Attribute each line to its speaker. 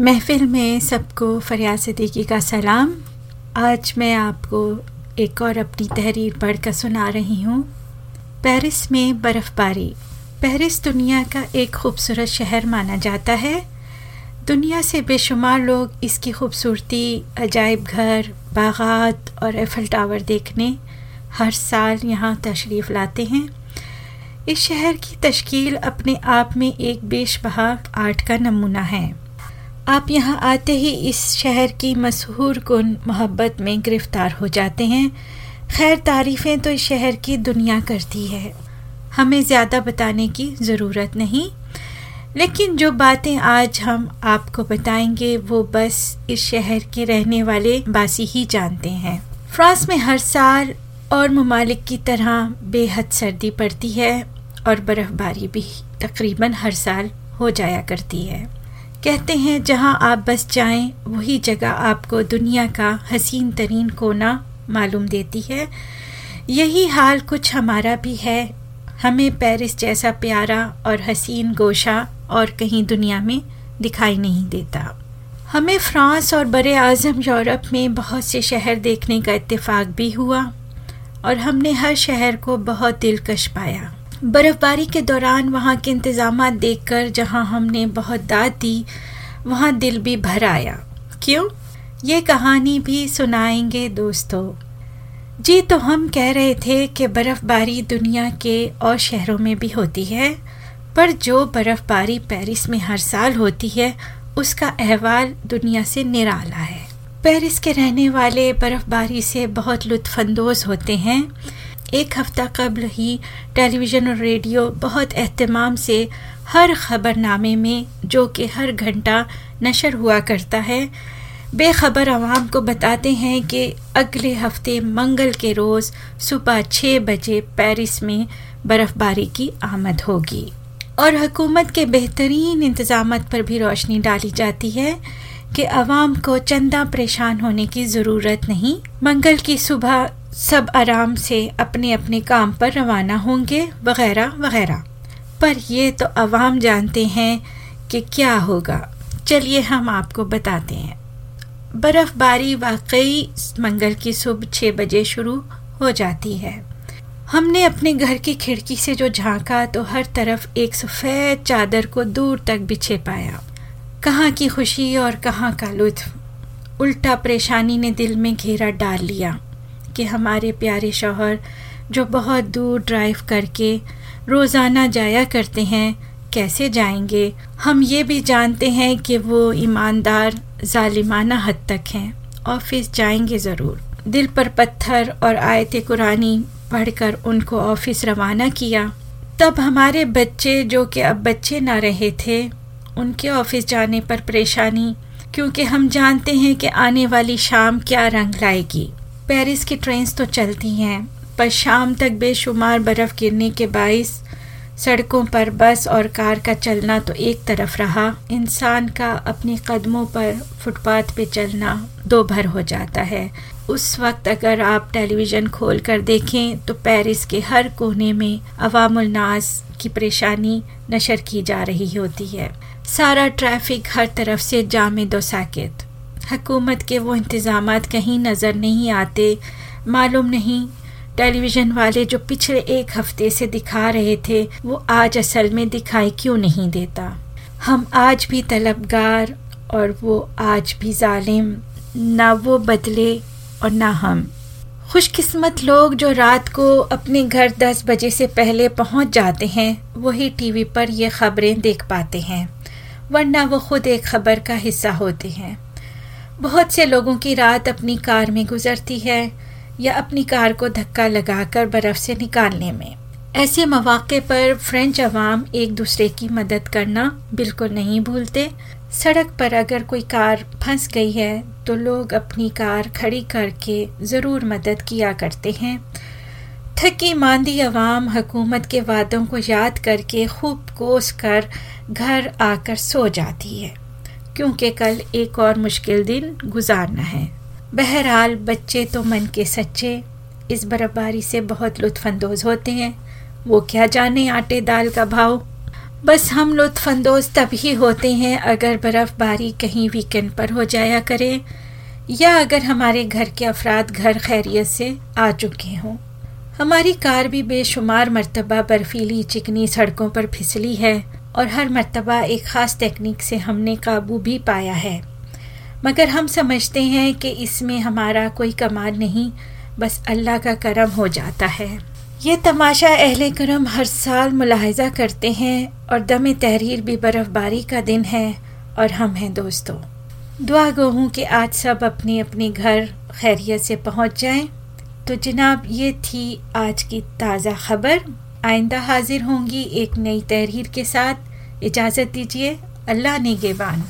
Speaker 1: महफिल में सबको फरियाद सिद्दीकी का सलाम। आज मैं आपको एक और अपनी तहरीर पढ़कर सुना रही हूँ। पेरिस में बर्फ़बारी। पेरिस दुनिया का एक खूबसूरत शहर माना जाता है। दुनिया से बेशुमार लोग इसकी खूबसूरती, अजायब घर, बागात और एफल टावर देखने हर साल यहाँ तशरीफ़ लाते हैं। इस शहर की तश्कील अपने आप में एक बेशबहा आर्ट का नमूना है। आप यहाँ आते ही इस शहर की मशहूर कन मोहब्बत में गिरफ़्तार हो जाते हैं। खैर, तारीफ़ें तो इस शहर की दुनिया करती है। हमें ज़्यादा बताने की ज़रूरत नहीं। लेकिन जो बातें आज हम आपको बताएँगे, वो बस इस शहर के रहने वाले बासी ही जानते हैं। फ्रांस में हर साल और ममालिक की तरह बेहद सर्दी पड़ती है और बर्फ़बारी भी तकरीबन हर साल हो जाया करती है। कहते हैं, जहाँ आप बस जाएँ, वही जगह आपको दुनिया का हसीन तरीन कोना मालूम देती है। यही हाल कुछ हमारा भी है। हमें पेरिस जैसा प्यारा और हसीन गोशा और कहीं दुनिया में दिखाई नहीं देता। हमें फ्रांस और बड़े आज़म यूरोप में बहुत से शहर देखने का इत्तेफाक भी हुआ और हमने हर शहर को बहुत दिलकश पाया। बर्फ़बारी के दौरान वहाँ के इंतज़ाम देखकर जहाँ हमने बहुत दाद दी, वहाँ दिल भी भर आया। क्यों? ये कहानी भी सुनाएँगे दोस्तों। जी तो हम कह रहे थे कि बर्फ़बारी दुनिया के और शहरों में भी होती है, पर जो बर्फ़बारी पेरिस में हर साल होती है, उसका अहवाल दुनिया से निराला है। पेरिस के रहने वाले बर्फ़बारी से बहुत लुत्फानंदोज़ होते हैं। एक हफ़्ता कबल ही टेलीविज़न और रेडियो बहुत अहतमाम से हर खबरनामे में, जो कि हर घंटा नशर हुआ करता है। बेखबर आवाम को बताते हैं कि अगले हफ़्ते मंगल के रोज़ सुबह छः बजे पेरिस में बर्फ़बारी की आमद होगी। और हुकूमत के बेहतरीन इंतज़ाम पर भी रोशनी डाली जाती है कि आवाम को चंदा परेशान होने की ज़रूरत नहीं। मंगल की सुबह सब आराम से अपने अपने काम पर रवाना होंगे, वगैरह वगैरह। पर ये तो आवाम जानते हैं कि क्या होगा। चलिए हम आपको बताते हैं। बर्फ़बारी वाकई मंगल की सुबह छः बजे शुरू हो जाती है। हमने अपने घर की खिड़की से जो झांका तो हर तरफ़ एक सफ़ेद चादर को दूर तक बिछे पाया। कहाँ की खुशी और कहाँ का लुत्फ। उल्टा परेशानी ने दिल में घेरा डाल लिया। कि हमारे प्यारे शौहर, जो बहुत दूर ड्राइव करके रोज़ाना जाया करते हैं, कैसे जाएँगे? हम ये भी जानते हैं कि वो ईमानदार ालिमाना हद तक हैं। ऑफ़िस जाएँगे ज़रूर। दिल पर पत्थर और आयत कुरानी पढ़कर उनको ऑफ़िस रवाना किया। तब हमारे बच्चे, जो कि अब बच्चे ना रहे थे, उनके ऑफ़िस जाने पर परेशानी, क्योंकि हम जानते हैं कि आने वाली शाम क्या रंग लाएगी। पेरिस की ट्रेन्स तो चलती हैं, पर शाम तक बेशुमार बर्फ़ गिरने के बायस सड़कों पर बस और कार का चलना तो एक तरफ़ रहा। इंसान का अपने कदमों पर फुटपाथ पे चलना दो भर हो जाता है। उस वक्त अगर आप टेलीविज़न खोल कर देखें तो पेरिस के हर कोने में अवामुलनास की परेशानी नशर की जा रही होती है। सारा ट्रैफ़िक हर तरफ़ से जाम दो साकित। हकूमत के वो इंतज़ाम कहीं नज़र नहीं आते। मालूम नहीं, टेलीविज़न वाले जो पिछले एक हफ़्ते से दिखा रहे थे, वो आज असल में दिखाई क्यों नहीं देता? हम आज भी तलबगार और वो आज भी जालिम। ना वो बदले और ना हम। खुशकिस्मत लोग जो रात को अपने घर दस बजे से पहले पहुँच जाते हैं, वही टीवी पर ये खबरें देख पाते हैं, वरना वो खुद एक खबर का हिस्सा होते हैं। बहुत से लोगों की रात अपनी कार में गुजरती है या अपनी कार को धक्का लगाकर बर्फ़ से निकालने में। ऐसे मौाक़े पर फ्रेंच अवाम एक दूसरे की मदद करना बिल्कुल नहीं भूलते। सड़क पर अगर कोई कार फंस गई है तो लोग अपनी कार खड़ी करके ज़रूर मदद किया करते हैं। थकी मांदी अवाम हकूमत के वादों को याद करके खूब कोस कर घर आकर सो जाती है। क्योंकि कल एक और मुश्किल दिन गुजारना है। बहरहाल, बच्चे तो मन के सच्चे, इस बर्फबारी से बहुत लुत्फानंदोज़ होते हैं। वो क्या जाने आटे दाल का भाव? बस हम लुत्फानंदोज तभी होते हैं अगर बर्फ़बारी कहीं वीकेंड पर हो जाया करे, या अगर हमारे घर के अफराद घर खैरियत से आ चुके हों। हमारी कार भी बेशुमार मरतबा बर्फीली चिकनी सड़कों पर फिसली है। और हर मरतबा एक ख़ास टेक्निक से हमने काबू भी पाया है। मगर हम समझते हैं कि इसमें हमारा कोई कमाल नहीं, बस अल्लाह का करम हो जाता है। ये तमाशा अहल करम हर साल मुलाहजा करते हैं और दम तहरीर भी बर्फ़बारी का दिन है और हम हैं दोस्तों। दुआ गो हूँ कि आज सब अपने अपने घर खैरियत से पहुँच जाएँ। तो जनाब, ये थी आज की ताज़ा खबर। आइंदा हाजिर होंगी एक नई तहरीर के साथ। इजाज़त दीजिए अल्लाह ने गेबान